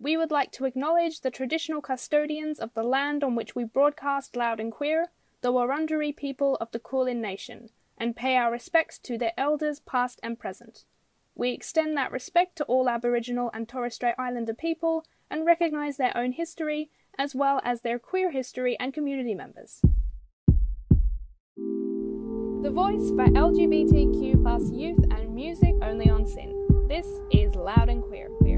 we would like to acknowledge the traditional custodians of the land on which we broadcast Loud and Queer, the Wurundjeri people of the Kulin Nation, and pay our respects to their elders past and present. We extend that respect to all Aboriginal and Torres Strait Islander people and recognise their own history as well as their queer history and community members. The voice for LGBTQ plus youth and music only on SYN. This is Loud and Queer. queer,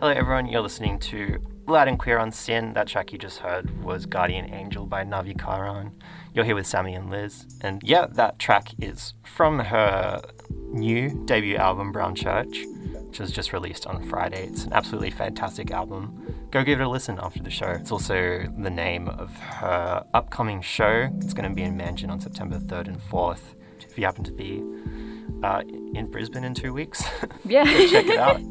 Hello, everyone. You're listening to Loud and Queer on SYN. That track you just heard was Guardian Angel by Navi Karan. You're here with Sammy and Liz. And yeah, that track is from her new debut album, Brown Church, which was just released on Friday. It's an absolutely fantastic album. Go give it a listen after the show. It's also the name of her upcoming show. It's going to be in Meanjin on September 3rd and 4th. If you happen to be uh, in Brisbane in two weeks, Yeah. check it out.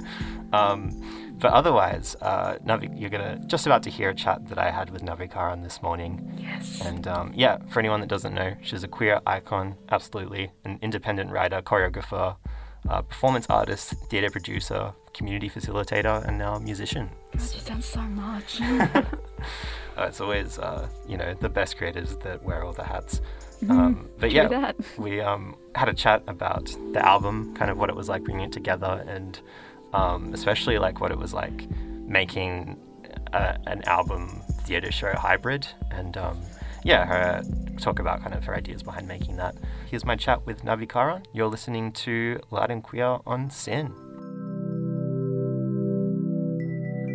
Um, but otherwise, uh, Navi, you're gonna just about to hear a chat that I had with Navi Karan this morning. Yes. And um, yeah, for anyone that doesn't know, she's a queer icon, absolutely, an independent writer, choreographer, uh, performance artist, theatre producer, community facilitator, and now musician. She's done so much. Uh, it's always, uh, you know, the best creators that wear all the hats. Um, but yeah, that. we um, had a chat about the album, kind of what it was like bringing it together, and um, especially like what it was like making a, an album theatre show hybrid. And um, yeah, her talk about kind of her ideas behind making that. Here's my chat with Navi Karan. You're listening to Loud and Queer on SYN.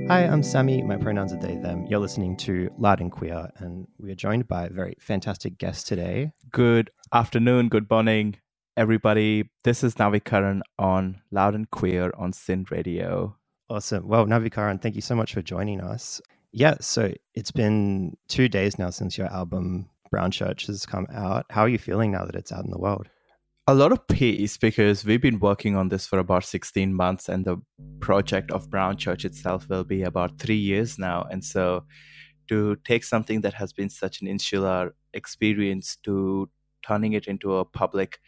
Hi, I'm Sammy. My pronouns are they, them. You're listening to Loud and Queer, and we are joined by a very fantastic guest today. Good afternoon, good morning, everybody. This is Navikaran on Loud and Queer on SYN Radio. Awesome. Well, Navikaran, thank you so much for joining us. Yeah, so it's been two days now since your album Brown Church has come out. How are you feeling now that it's out in the world? A lot of peace because we've been working on this for about 16 months, and the project of Brown Church itself will be about three years now. And so, to take something that has been such an insular experience to turning it into a public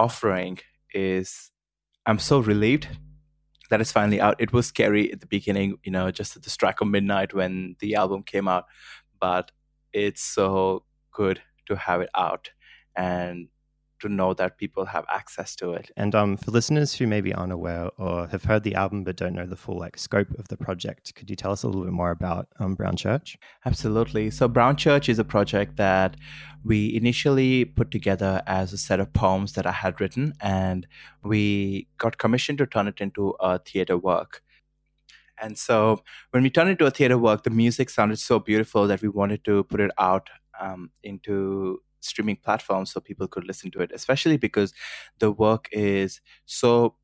offering is, I'm so relieved that it's finally out. It was scary at the beginning, you know, just at the strike of midnight when the album came out, but it's so good to have it out and to know that people have access to it. And um, for listeners who maybe aren't aware or have heard the album but don't know the full like scope of the project, could you tell us a little bit more about um, Brown Church? Absolutely. So, Brown Church is a project that we initially put together as a set of poems that I had written, and we got commissioned to turn it into a theater work. And so, when we turned it into a theater work, the music sounded so beautiful that we wanted to put it out um, into streaming platforms so people could listen to it, especially because the work is so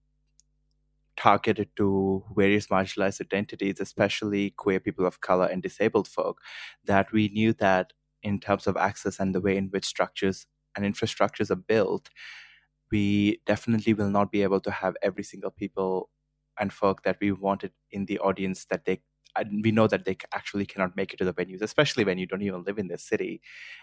targeted to various marginalized identities, especially queer people of color and disabled folk, that we knew that in terms of access and the way in which structures and infrastructures are built, we definitely will not be able to have every single people and folk that we wanted in the audience that they we know that they actually cannot make it to the venues, especially when you don't even live in the city.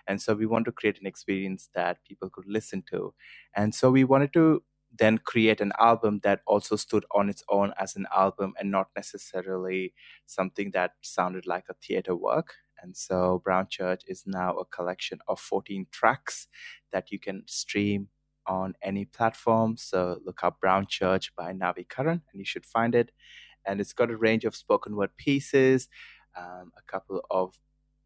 And so we want to create an experience that people could listen to. And so we wanted to then create an album that also stood on its own as an album and not necessarily something that sounded like a theater work. And so Brown Church is now a collection of 14 tracks that you can stream on any platform. So look up Brown Church by Navi Karan and you should find it. And it's got a range of spoken word pieces, um, a couple of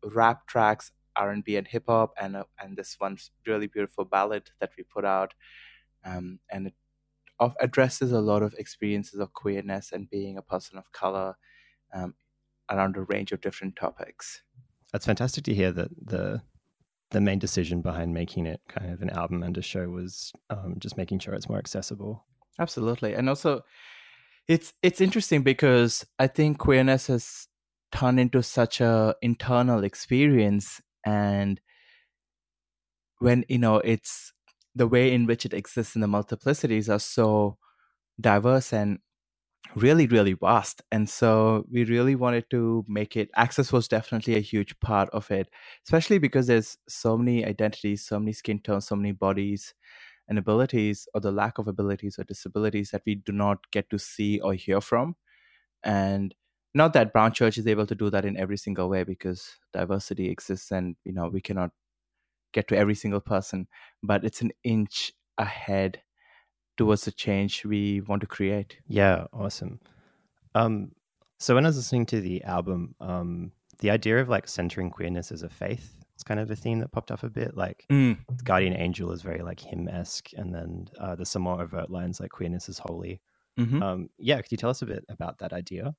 rap tracks, R&B and hip hop, and uh, and this one really beautiful ballad that we put out. Um, and it of addresses a lot of experiences of queerness and being a person of color um, around a range of different topics. That's fantastic to hear that the the main decision behind making it kind of an album and a show was um, just making sure it's more accessible. Absolutely, and also it's it's interesting because I think queerness has turned into such a internal experience, and when you know it's the way in which it exists in the multiplicities are so diverse and really really vast. And so we really wanted to make it access was definitely a huge part of it especially because there's so many identities so many skin tones so many bodies and abilities or the lack of abilities or disabilities that we do not get to see or hear from and not that brown church is able to do that in every single way because diversity exists and you know we cannot get to every single person but it's an inch ahead towards the change we want to create. Yeah, awesome. Um, so when I was listening to the album, um, the idea of like centering queerness as a faith it's kind of a theme that popped up a bit. Like Mm. Guardian Angel is very like hymn esque, and then uh, there's some more overt lines like queerness is holy. Mhm. Um, yeah, could you tell us a bit about that idea?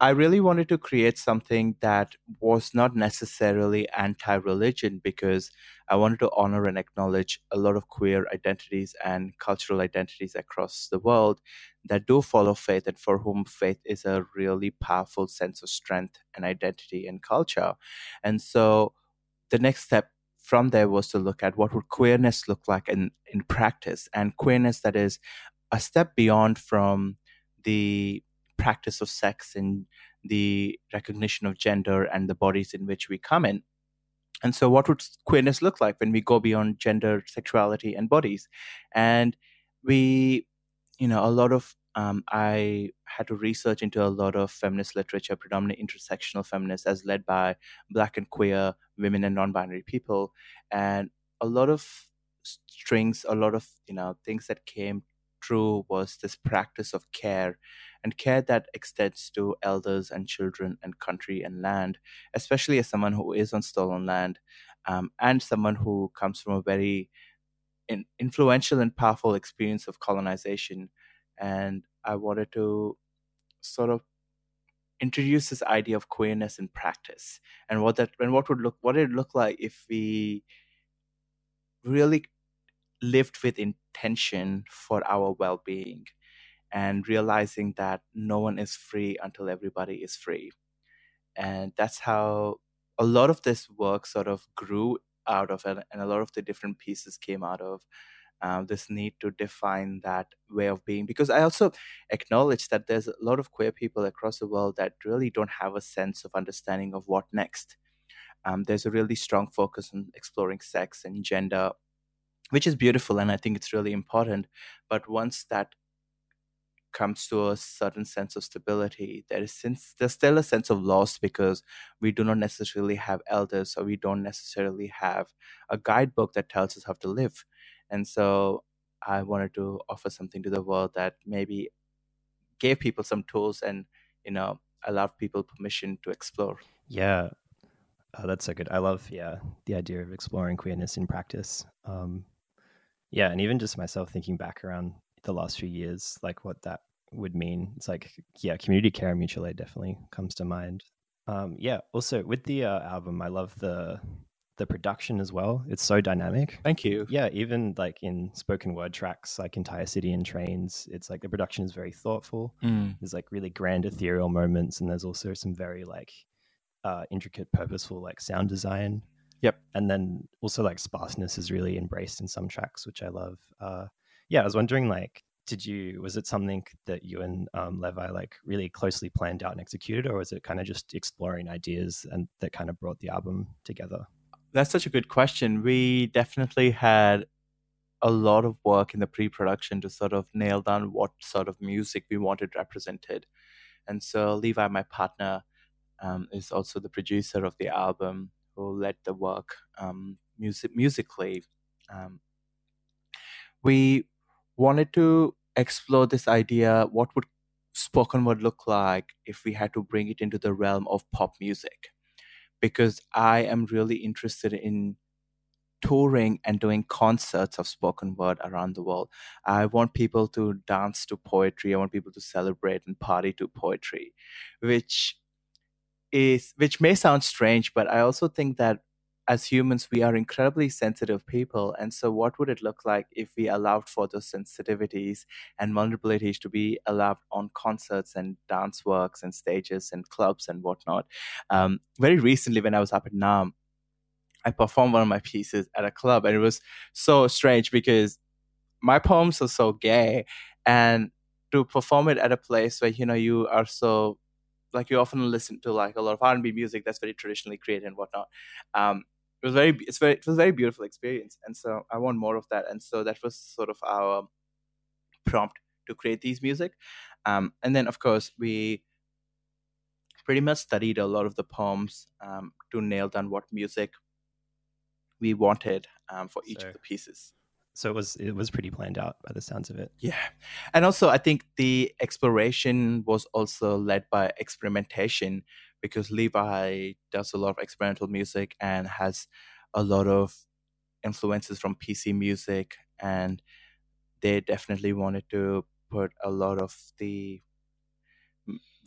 I really wanted to create something that was not necessarily anti religion because I wanted to honor and acknowledge a lot of queer identities and cultural identities across the world that do follow faith and for whom faith is a really powerful sense of strength and identity and culture. And so the next step from there was to look at what would queerness look like in, in practice and queerness that is a step beyond from the practice of sex and the recognition of gender and the bodies in which we come in. And so, what would queerness look like when we go beyond gender, sexuality, and bodies? And we, you know, a lot of, um, I had to research into a lot of feminist literature, predominantly intersectional feminists, as led by Black and queer women and non binary people. And a lot of strings, a lot of, you know, things that came true was this practice of care and care that extends to elders and children and country and land, especially as someone who is on stolen land um, and someone who comes from a very in, influential and powerful experience of colonization. And I wanted to sort of introduce this idea of queerness in practice and what that and what would look what it look like if we really lived with intention for our well-being and realizing that no one is free until everybody is free. And that's how a lot of this work sort of grew out of it, and a lot of the different pieces came out of um, this need to define that way of being. Because I also acknowledge that there's a lot of queer people across the world that really don't have a sense of understanding of what next. Um, there's a really strong focus on exploring sex and gender, which is beautiful, and I think it's really important. But once that comes to a certain sense of stability there is since there's still a sense of loss because we do not necessarily have elders or we don't necessarily have a guidebook that tells us how to live and so i wanted to offer something to the world that maybe gave people some tools and you know allowed people permission to explore Yeah, oh, that's so good. I love yeah the idea of exploring queerness in practice. Um, yeah, and even just myself thinking back around the last few years, like what that would mean. It's like yeah, community care mutual aid definitely comes to mind. Um, yeah, also with the uh, album, I love the the production as well. It's so dynamic. thank you Yeah, even like in spoken word tracks, like Entire City and Trains, it's like the production is very thoughtful. Mm. There's like really grand ethereal moments, and there's also some very like uh, intricate, purposeful like sound design. Yep. And then also like sparseness is really embraced in some tracks, which I love. Uh, yeah, I was wondering like, did you was it something that you and um, Levi like really closely planned out and executed, or was it kind of just exploring ideas and that kind of brought the album together? That's such a good question. We definitely had a lot of work in the pre-production to sort of nail down what sort of music we wanted represented. And so Levi, my partner, um, is also the producer of the album who led the work um, music musically. Um, we wanted to explore this idea: what would spoken word look like if we had to bring it into the realm of pop music? Because I am really interested in touring and doing concerts of spoken word around the world. I want people to dance to poetry. I want people to celebrate and party to poetry, which is which may sound strange, but I also think that as humans we are incredibly sensitive people and so what would it look like if we allowed for those sensitivities and vulnerabilities to be allowed on concerts and dance works and stages and clubs and whatnot um, very recently when i was up at nam i performed one of my pieces at a club and it was so strange because my poems are so gay and to perform it at a place where you know you are so like you often listen to like a lot of R&B music that's very traditionally created and whatnot. Um, it was very it's very it was a very beautiful experience, and so I want more of that. And so that was sort of our prompt to create these music. Um, and then of course we pretty much studied a lot of the poems um, to nail down what music we wanted um, for each So- of the pieces. So it was it was pretty planned out by the sounds of it. Yeah. And also, I think the exploration was also led by experimentation because Levi does a lot of experimental music and has a lot of influences from PC music. And they definitely wanted to put a lot of the,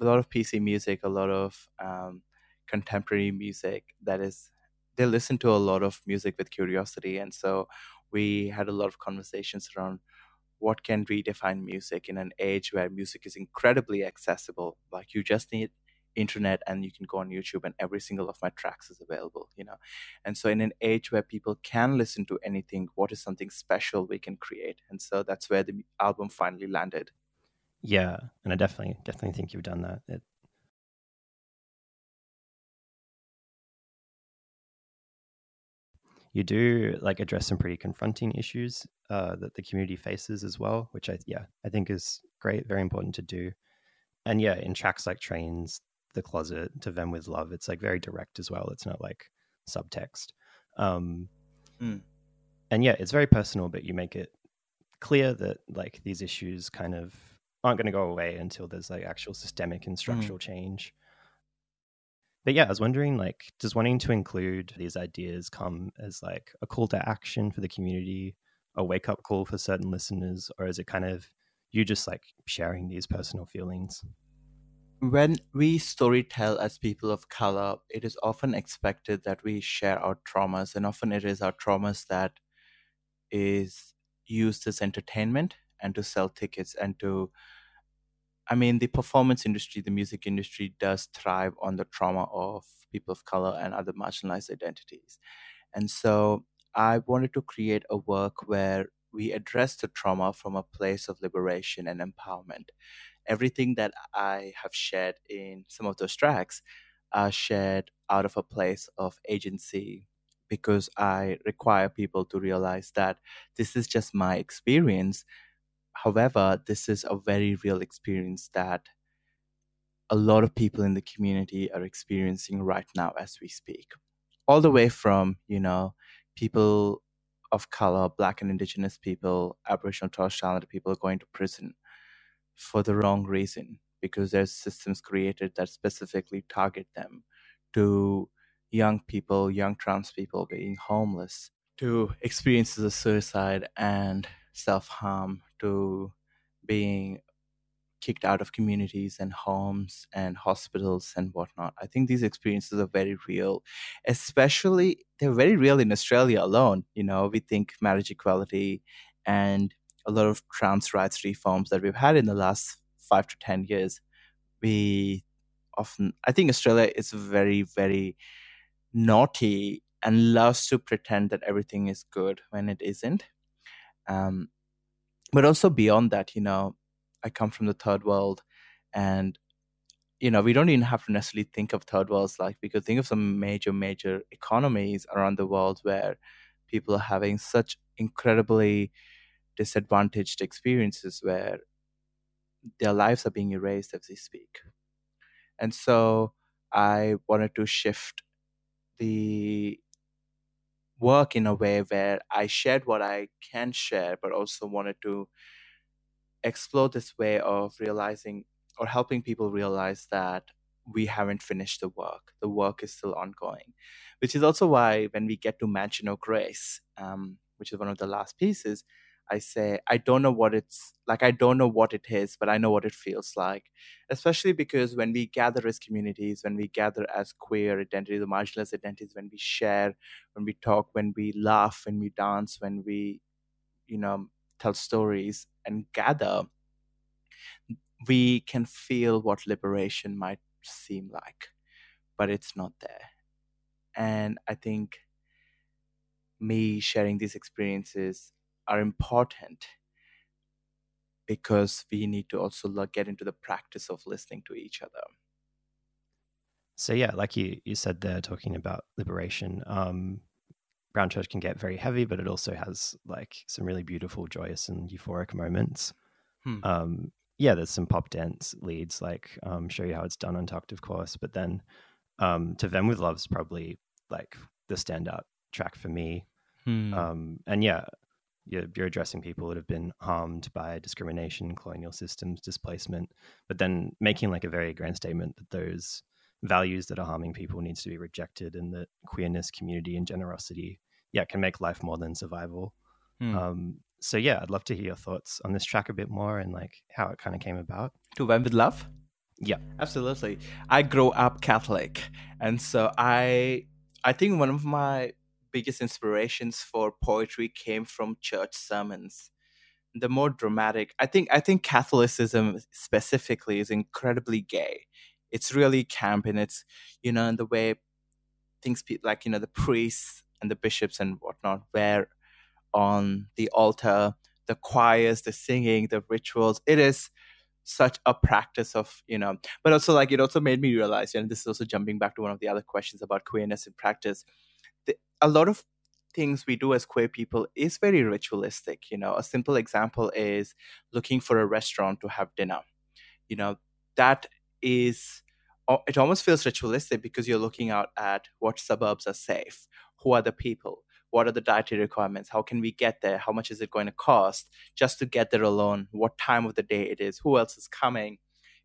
a lot of PC music, a lot of um, contemporary music that is, they listen to a lot of music with curiosity. And so we had a lot of conversations around what can redefine music in an age where music is incredibly accessible like you just need internet and you can go on youtube and every single of my tracks is available you know and so in an age where people can listen to anything what is something special we can create and so that's where the album finally landed Yeah, and I definitely definitely think you've done that. It, you do like address some pretty confronting issues uh, that the community faces as well, which I yeah I think is great, very important to do. And yeah, in tracks like Trains, The Closet, To Them with Love, it's like very direct as well. It's not like subtext. Um, Mm. And yeah, it's very personal, but you make it clear that like these issues kind of aren't going to go away until there's like actual systemic and structural change. But yeah, I was wondering like, does wanting to include these ideas come as like a call to action for the community, a wake up call for certain listeners, or is it kind of you just like sharing these personal feelings? When we storytell as people of color, it is often expected that we share our traumas, and often it is our traumas that is used as entertainment and to sell tickets and to I mean the performance industry, the music industry does thrive on the trauma of people of color and other marginalized identities. And so I wanted to create a work where we address the trauma from a place of liberation and empowerment everything that I have shared in some of those tracks are shared out of a place of agency because I require people to realize that this is just my experience. However, this is a very real experience that a lot of people in the community are experiencing right now as we speak. All the way from, you know, people of color, black and indigenous people, Aboriginal Torres Strait Islander people going to prison for the wrong reason because there's systems created that specifically target them to young people, young trans people being homeless, to experiences of suicide and self harm, to being kicked out of communities and homes and hospitals and whatnot. I think these experiences are very real, especially they're very real in Australia alone. You know, we think marriage equality and a lot of trans rights reforms that we've had in the last five to 10 years. We often, I think Australia is very, very naughty and loves to pretend that everything is good when it isn't. Um, but also beyond that, you know, I come from the third world and you know, we don't even have to necessarily think of third worlds like we could think of some major, major economies around the world where people are having such incredibly disadvantaged experiences where their lives are being erased as we speak. And so I wanted to shift the work in a way where I shared what I can share, but also wanted to explore this way of realizing or helping people realize that we haven't finished the work. The work is still ongoing, which is also why when we get to Mansion of Grace, um, which is one of the last pieces, I say, I don't know what it's like, I don't know what it is, but I know what it feels like. Especially because when we gather as communities, when we gather as queer identities, the marginalized identities, when we share, when we talk, when we laugh, when we dance, when we, you know, tell stories and gather, we can feel what liberation might seem like, but it's not there. And I think me sharing these experiences are important because we need to also get into the practice of listening to each other. So yeah, like you you said there, talking about liberation. Um, Brown Church can get very heavy, but it also has like some really beautiful, joyous, and euphoric moments. Hmm. Um, yeah, there's some pop dance leads, like um, show you how it's done Untucked, of course. But then um, To Them with Love's probably like the standout track for me. Hmm. Um, and yeah, you're, you're, addressing people that have been harmed by discrimination, colonial systems, displacement, but then making like a very grand statement that those values that are harming people needs to be rejected and that queerness, community, and generosity, yeah, can make life more than survival. Hmm. Um, so yeah, I'd love to hear your thoughts on this track a bit more and like how it kind of came about. To When with Love? Yeah. Absolutely. I grew up Catholic. And so I I think one of my biggest inspirations for poetry came from church sermons. The more dramatic, I think I think Catholicism specifically is incredibly gay. It's really camp and it's, you know, in the way things like, you know, the priests and the bishops and whatnot wear on the altar, the choirs, the singing, the rituals. It is such a practice of, you know, but also like it also made me realize, and this is also jumping back to one of the other questions about queerness in practice. A lot of things we do as queer people is very ritualistic. You know, a simple example is looking for a restaurant to have dinner. You know, that is it almost feels ritualistic because you're looking out at what suburbs are safe, who are the people, what are the dietary requirements how can we get there how much is it going to cost just to get there alone what time of the day it is who else is coming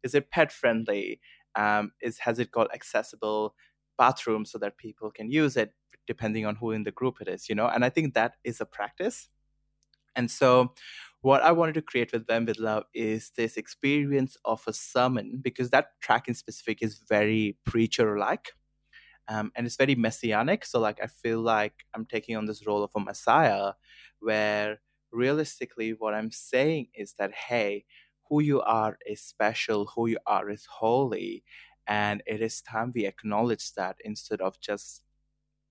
is it pet friendly um, is has it got accessible bathrooms so that people can use it depending on who in the group it is you know and i think that is a practice and so what i wanted to create with them with love is this experience of a sermon because that track in specific is very preacher like um, and it's very messianic. So like I feel like I'm taking on this role of a messiah, where realistically what I'm saying is that hey, who you are is special, who you are is holy, and it is time we acknowledge that instead of just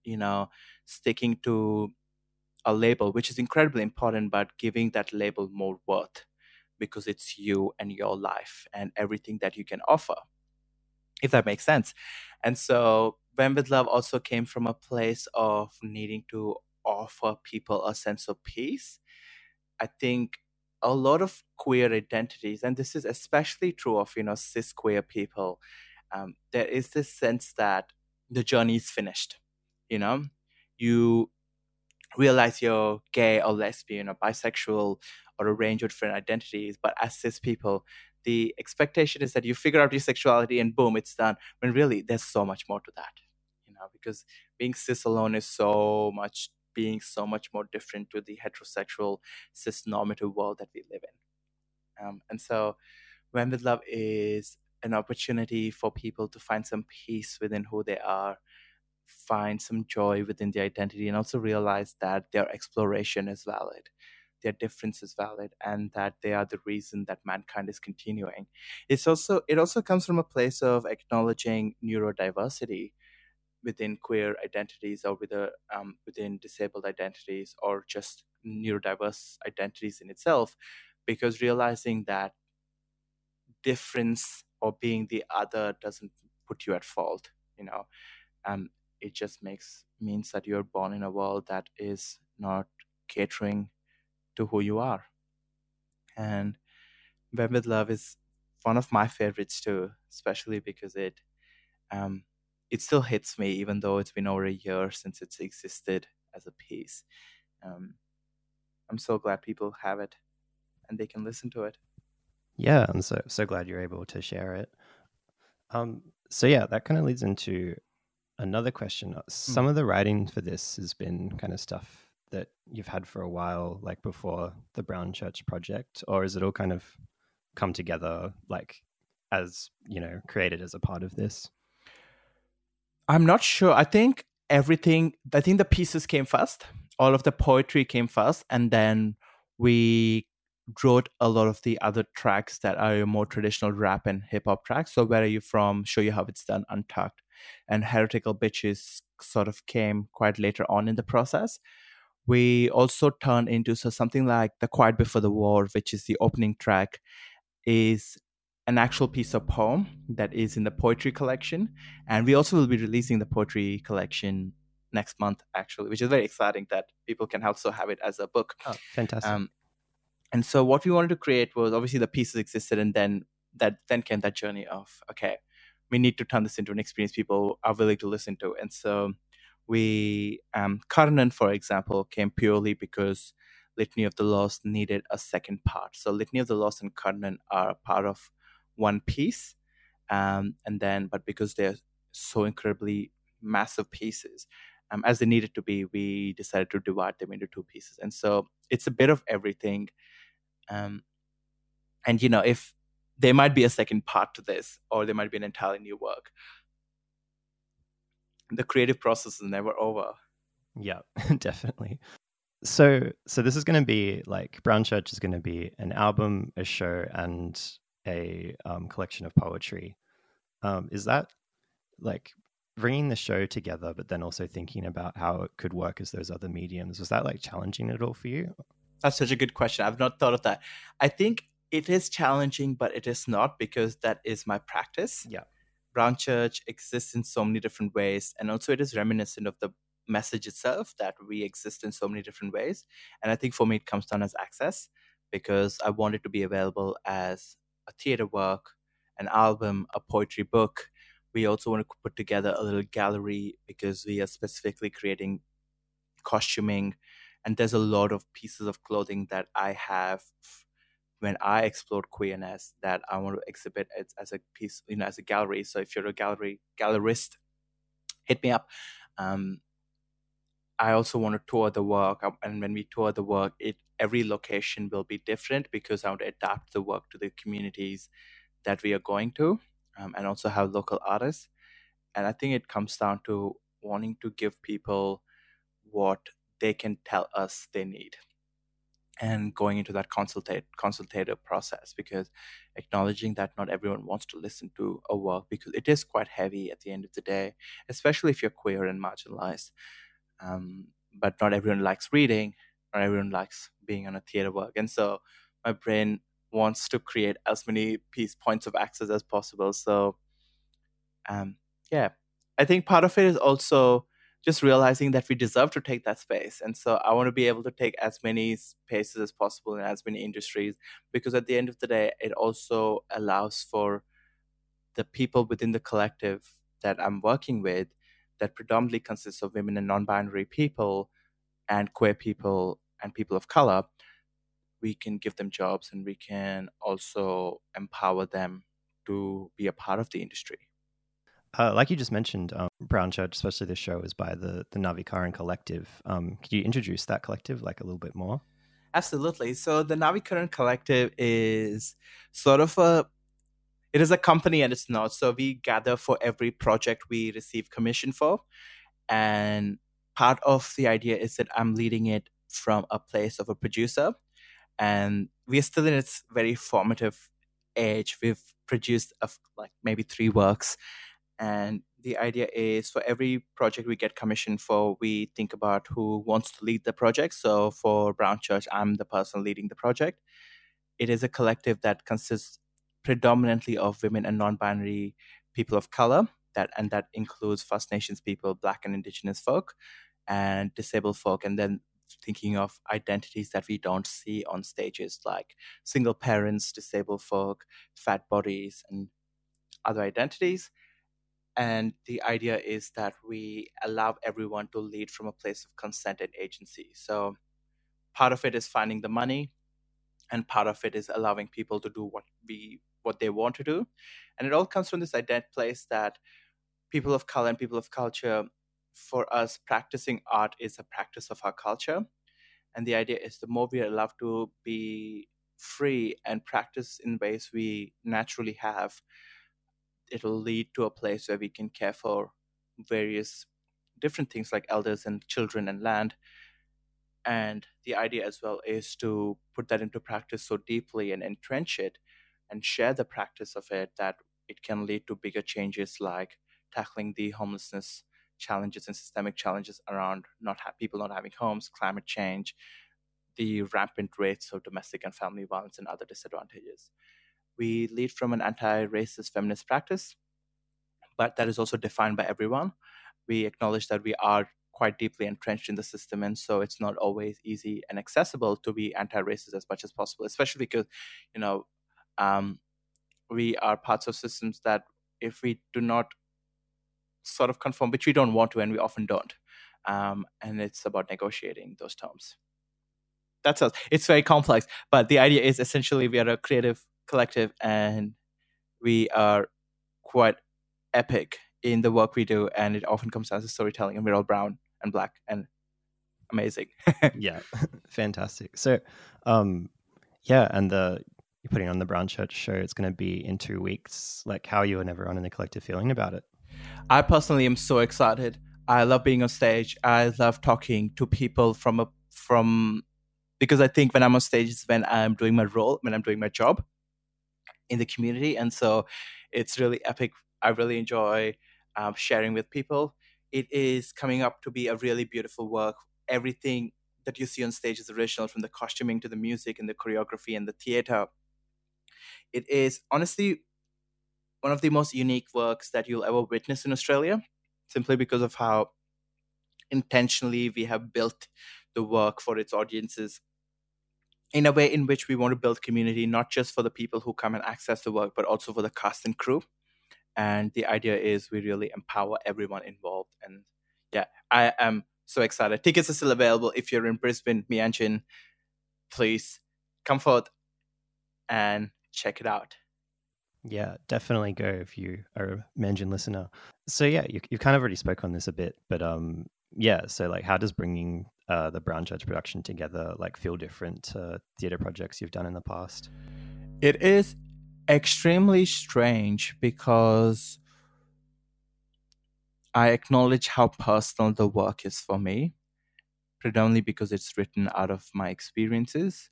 you know sticking to a label, which is incredibly important, but giving that label more worth because it's you and your life and everything that you can offer, if that makes sense. And so when with Love also came from a place of needing to offer people a sense of peace. I think a lot of queer identities, and this is especially true of you know cis queer people, um, there is this sense that the journey is finished. You know, you realize you're gay or lesbian or bisexual or a range of different identities, but as cis people, the expectation is that you figure out your sexuality and boom, it's done. When really, there's so much more to that you know because being cis alone is so much being so much more different to the heterosexual cis normative world that we live in um, and so when with love is an opportunity for people to find some peace within who they are find some joy within their identity and also realize that their exploration is valid their difference is valid and that they are the reason that mankind is continuing. It's also it also comes from a place of acknowledging neurodiversity within queer identities or within, um, within disabled identities or just neurodiverse identities in itself because realizing that difference or being the other doesn't put you at fault you know? Um, it just makes means that you're born in a world that is not catering to who you are and When with Love is one of my favorites too especially because it um, it still hits me even though it's been over a year since it's existed as a piece. Um, I'm so glad people have it and they can listen to it. Yeah, I'm so so glad you're able to share it. Um, so yeah, that kind of leads into another question. Uh, some mm. of the writing for this has been kind of stuff that you've had for a while, like before the Brown Church project, or is it all kind of come together, like as you know, created as a part of this? I'm not sure. I think everything, I think the pieces came first. All of the poetry came first. And then we wrote a lot of the other tracks that are more traditional rap and hip hop tracks. So, Where Are You From? Show You How It's Done, Untucked. And Heretical Bitches sort of came quite later on in the process. we also turn into so something like the quiet before the war which is the opening track is an actual piece of poem that is in the poetry collection and we also will be releasing the poetry collection next month actually which is very exciting that people can also have it as a book oh, fantastic um, and so what we wanted to create was obviously the pieces existed and then that then came that journey of okay we need to turn this into an experience people are willing to listen to and so we um, Karnan, for example, came purely because Litany of the Lost needed a second part. So Litany of the Lost and Karnan are part of one piece, um, and then but because they're so incredibly massive pieces, um, as they needed to be, we decided to divide them into two pieces. And so it's a bit of everything. Um, and you know, if there might be a second part to this, or there might be an entirely new work the creative process is never over. Yeah, definitely. So, so this is going to be like Brown Church is going to be an album, a show, and a um, collection of poetry. Um, is that like bringing the show together, but then also thinking about how it could work as those other mediums? Was that like challenging at all for you? That's such a good question. I've not thought of that. I think it is challenging, but it is not because that is my practice. Yeah. Brown Church exists in so many different ways. And also, it is reminiscent of the message itself that we exist in so many different ways. And I think for me, it comes down as access because I want it to be available as a theater work, an album, a poetry book. We also want to put together a little gallery because we are specifically creating costuming. And there's a lot of pieces of clothing that I have when I explored queerness that I want to exhibit as, as a piece, you know, as a gallery. So if you're a gallery gallerist, hit me up. Um, I also want to tour the work, um, and when we tour the work, it every location will be different because I want to adapt the work to the communities that we are going to, um, and also have local artists. And I think it comes down to wanting to give people what they can tell us they need and going into that consultate consultative process because acknowledging that not everyone wants to listen to a work because it is quite heavy at the end of the day especially if you're queer and marginalized. Um, but not everyone likes reading not everyone likes being on a theater work and so my brain wants to create as many piece points of access as possible so um, yeah. I think part of it is also just realizing that we deserve to take that space. And so I want to be able to take as many spaces as possible in as many industries because at the end of the day, it also allows for the people within the collective that I'm working with that predominantly consists of women and non binary people and queer people and people of color. We can give them jobs and we can also empower them to be a part of the industry. Uh, like you just mentioned, um, Brown Church, especially this show, is by the the Navikaran Collective. Um, could you introduce that collective like a little bit more? Absolutely. So the Navikaran Collective is sort of a it is a company and it's not. So we gather for every project we receive commission for, and part of the idea is that I'm leading it from a place of a producer, and we are still in its very formative age. We've produced of like maybe three works and the idea is for every project we get commissioned for, we think about who wants to lead the project. So for Brown Church, I'm the person leading the project. It is a collective that consists predominantly of women and non-binary people of color. That and that includes First Nations people, Black and Indigenous folk, and disabled folk. And then thinking of identities that we don't see on stages like single parents, disabled folk, fat bodies, and other identities and the idea is that we allow everyone to lead from a place of consent and agency. So part of it is finding the money, and part of it is allowing people to do what we what they want to do. And it all comes from this ident place that people of color and people of culture, for us, practicing art is a practice of our culture. And the idea is the more we are allowed to be free and practice in ways we naturally have, it'll lead to a place where we can care for various different things like elders and children and land and the idea as well is to put that into practice so deeply and entrench it and share the practice of it that it can lead to bigger changes like tackling the homelessness challenges and systemic challenges around not ha- people not having homes, climate change, the rampant rates of domestic and family violence, and other disadvantages. We lead from an anti-racist feminist practice, but that is also defined by everyone. We acknowledge that we are quite deeply entrenched in the system, and so it's not always easy and accessible to be anti-racist as much as possible, especially because, you know, um, we are parts of systems that if we do not sort of conform, which we don't want to, and we often don't, um, and it's about negotiating those terms. That's us. It's very complex, but the idea is essentially we are a creative collective, and we are quite epic in the work we do, and it often comes down to storytelling, and we're all brown and black and amazing. yeah, fantastic. So, um, yeah, and the you're putting on the Brown Church show. It's going to be in two weeks. Like, how are you and everyone in the collective feeling about it? I personally am so excited. I love being on stage. I love talking to people from a from because I think when I'm on stage is when I'm doing my role, when I'm doing my job in the community, and so it's really epic. I really enjoy um, sharing with people. It is coming up to be a really beautiful work. Everything that you see on stage is original, from the costuming to the music and the choreography and the theater. It is honestly one of the most unique works that you'll ever witness in Australia, simply because of how intentionally we have built the work for its audiences in a way in which we want to build community, not just for the people who come and access the work, but also for the cast and crew. And the idea is we really empower everyone involved. And yeah, I am so excited. Tickets are still available if you're in Brisbane, Meanjin. Please come forth and check it out. Yeah, definitely go if you are a Meanjin listener. So yeah, you you kind of already spoke on this a bit, but um, yeah. So like, how does bringing uh, the Brown Church production together like feel different to theater projects you've done in the past? It is extremely strange because I acknowledge how personal the work is for me, predominantly because it's written out of my experiences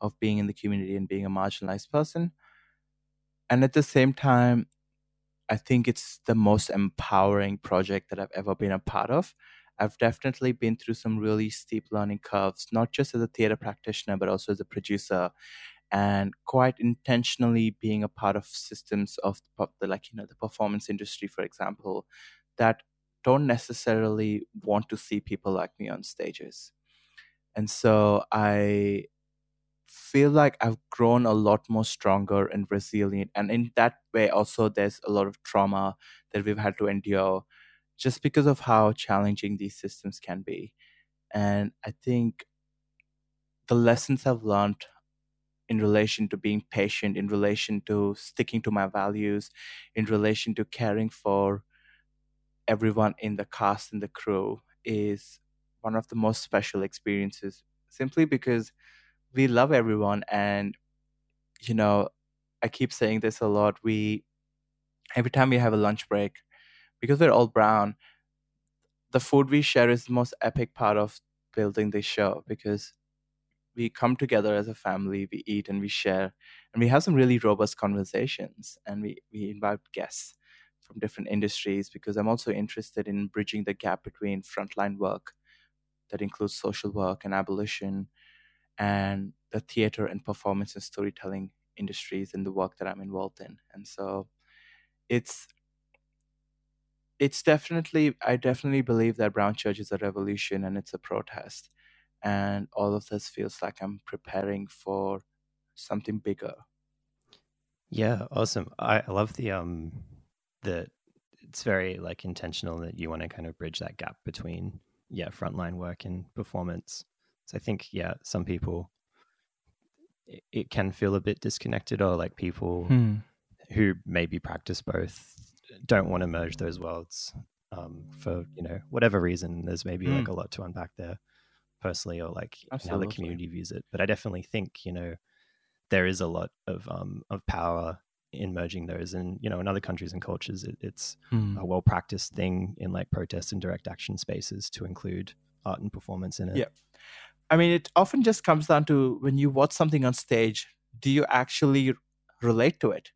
of being in the community and being a marginalized person. And at the same time, I think it's the most empowering project that I've ever been a part of. I've definitely been through some really steep learning curves, not just as a theater practitioner, but also as a producer, and quite intentionally being a part of systems of the, like you know the performance industry, for example, that don't necessarily want to see people like me on stages. And so I feel like I've grown a lot more stronger and resilient. And in that way, also, there's a lot of trauma that we've had to endure just because of how challenging these systems can be. And I think the lessons I've learned in relation to being patient, in relation to sticking to my values, in relation to caring for everyone in the cast and the crew is one of the most special experiences simply because we love everyone and you know i keep saying this a lot we every time we have a lunch break because we're all brown the food we share is the most epic part of building this show because we come together as a family we eat and we share and we have some really robust conversations and we, we invite guests from different industries because i'm also interested in bridging the gap between frontline work that includes social work and abolition and the theater and performance and storytelling industries and the work that I'm involved in. And so it's it's definitely I definitely believe that Brown Church is a revolution and it's a protest. And all of this feels like I'm preparing for something bigger. Yeah, awesome. I, I love the um the it's very like intentional that you want to kind of bridge that gap between yeah frontline work and performance so I think, yeah, some people it, it can feel a bit disconnected, or like people hmm. who maybe practice both don't want to merge those worlds um, for you know whatever reason. There's maybe like hmm. a lot to unpack there personally, or like how the community views it. But I definitely think you know there is a lot of um, of power in merging those and you know in other countries and cultures it, it's hmm. a well practiced thing in like protest and direct action spaces to include art and performance in it yeah I mean, it often just comes down to when you watch something on stage, do you actually relate to it?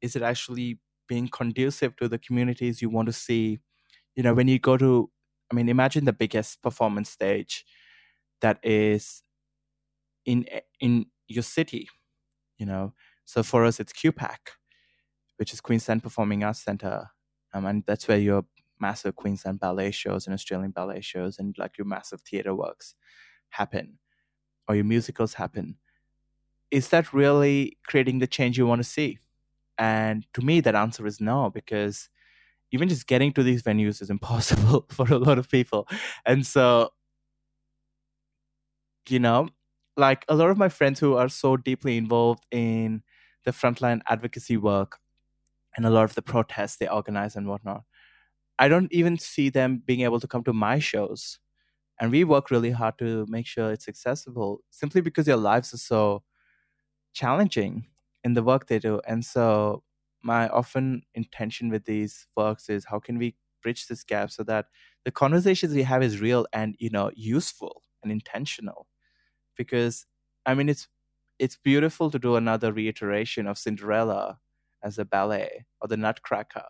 Is it actually being conducive to the communities you want to see, you know, when you go to, I mean, imagine the biggest performance stage that is in in your city, you know. So for us, it's QPAC, which is Queensland Performing Arts Centre, um, and that's where your massive Queensland ballet shows and Australian ballet shows and like your massive theatre works happen, or your musicals happen. Is that really creating the change you want to see? And to me, that answer is no, because even just getting to these venues is impossible for a lot of people. And so, you know, like a lot of my friends who are so deeply involved in the frontline advocacy work and a lot of the protests they organize and whatnot, I don't even see them being able to come to my shows. And we work really hard to make sure it's accessible simply because their lives are so challenging in the work they do. And so my often intention with these works is how can we bridge this gap so that the conversations we have is real and you know useful and intentional. Because i mean it's it's beautiful to do another reiteration of cinderella as a ballet or the nutcracker.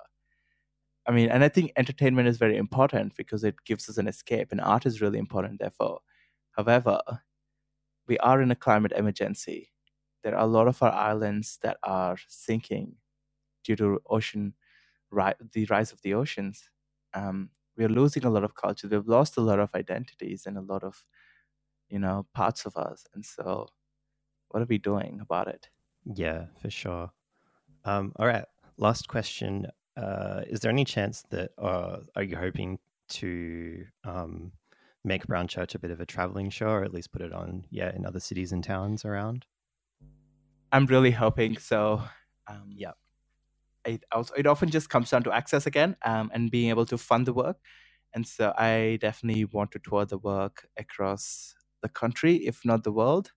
I mean and i think entertainment is very important because it gives us an escape and art is really important therefore. However we are in a climate emergency there are a lot of our islands that are sinking due to ocean, ri- the rise of the oceans. Um, we're losing a lot of culture. We've lost a lot of identities and a lot of, you know, parts of us. And so, what are we doing about it? Yeah, for sure. Um, all right. Last question. Uh, is there any chance that, uh, are you hoping to um, make Brown Church a bit of a traveling show or at least put it on, yeah, in other cities and towns around? I'm really hoping so. Um, yeah, it also it often just comes down to access again um, and being able to fund the work. And so I definitely want to tour the work across the country, if not the world.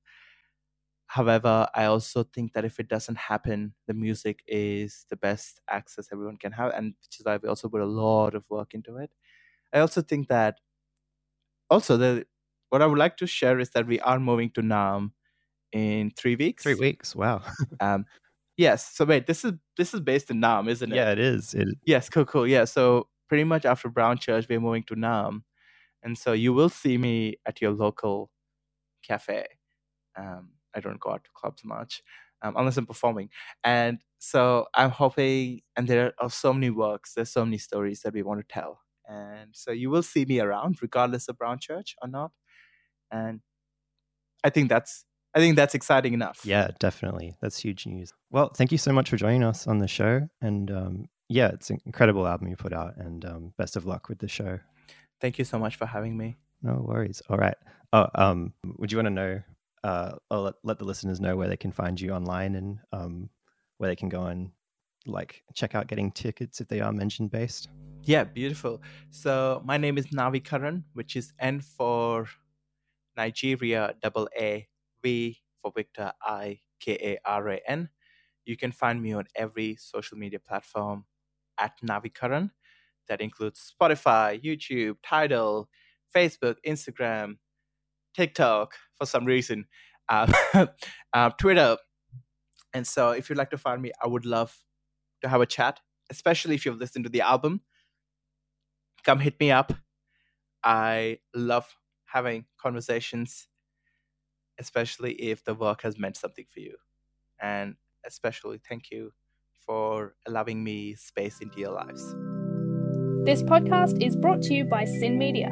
However, I also think that if it doesn't happen, the music is the best access everyone can have, and which is why we also put a lot of work into it. I also think that also the what I would like to share is that we are moving to Naarm in three weeks. Three weeks, wow. um, Yes. So wait, this is this is based in Naarm, isn't it? Yeah, it is. It... Yes, cool, cool. Yeah. So pretty much after Brown Church, we're moving to Naarm, and so you will see me at your local cafe. Um, I don't go out to clubs much um, unless I'm performing, and so I'm hoping. And there are so many works. There's so many stories that we want to tell, and so you will see me around, regardless of Brown Church or not. And I think that's I think that's exciting enough. Yeah, definitely. That's huge news. Well, thank you so much for joining us on the show. And um, yeah, it's an incredible album you put out. And um, best of luck with the show. Thank you so much for having me. No worries. All right. Oh, um, would you want to know? Uh, I'll let, let the listeners know where they can find you online and um, where they can go and like check out getting tickets if they are Meanjin based. Yeah, beautiful. So my name is Naavi Karan, which is N for Nigeria, double A V for Victor, I K A R A N. You can find me on every social media platform at Naavikaran. That includes Spotify, YouTube, Tidal, Facebook, Instagram, TikTok for some reason, um, uh, Twitter. And so, if you'd like to find me, I would love to have a chat, especially if you've listened to the album. Come hit me up. I love having conversations especially if the work has meant something for you. And especially thank you for allowing me space into your lives. This podcast is brought to you by SYN Media.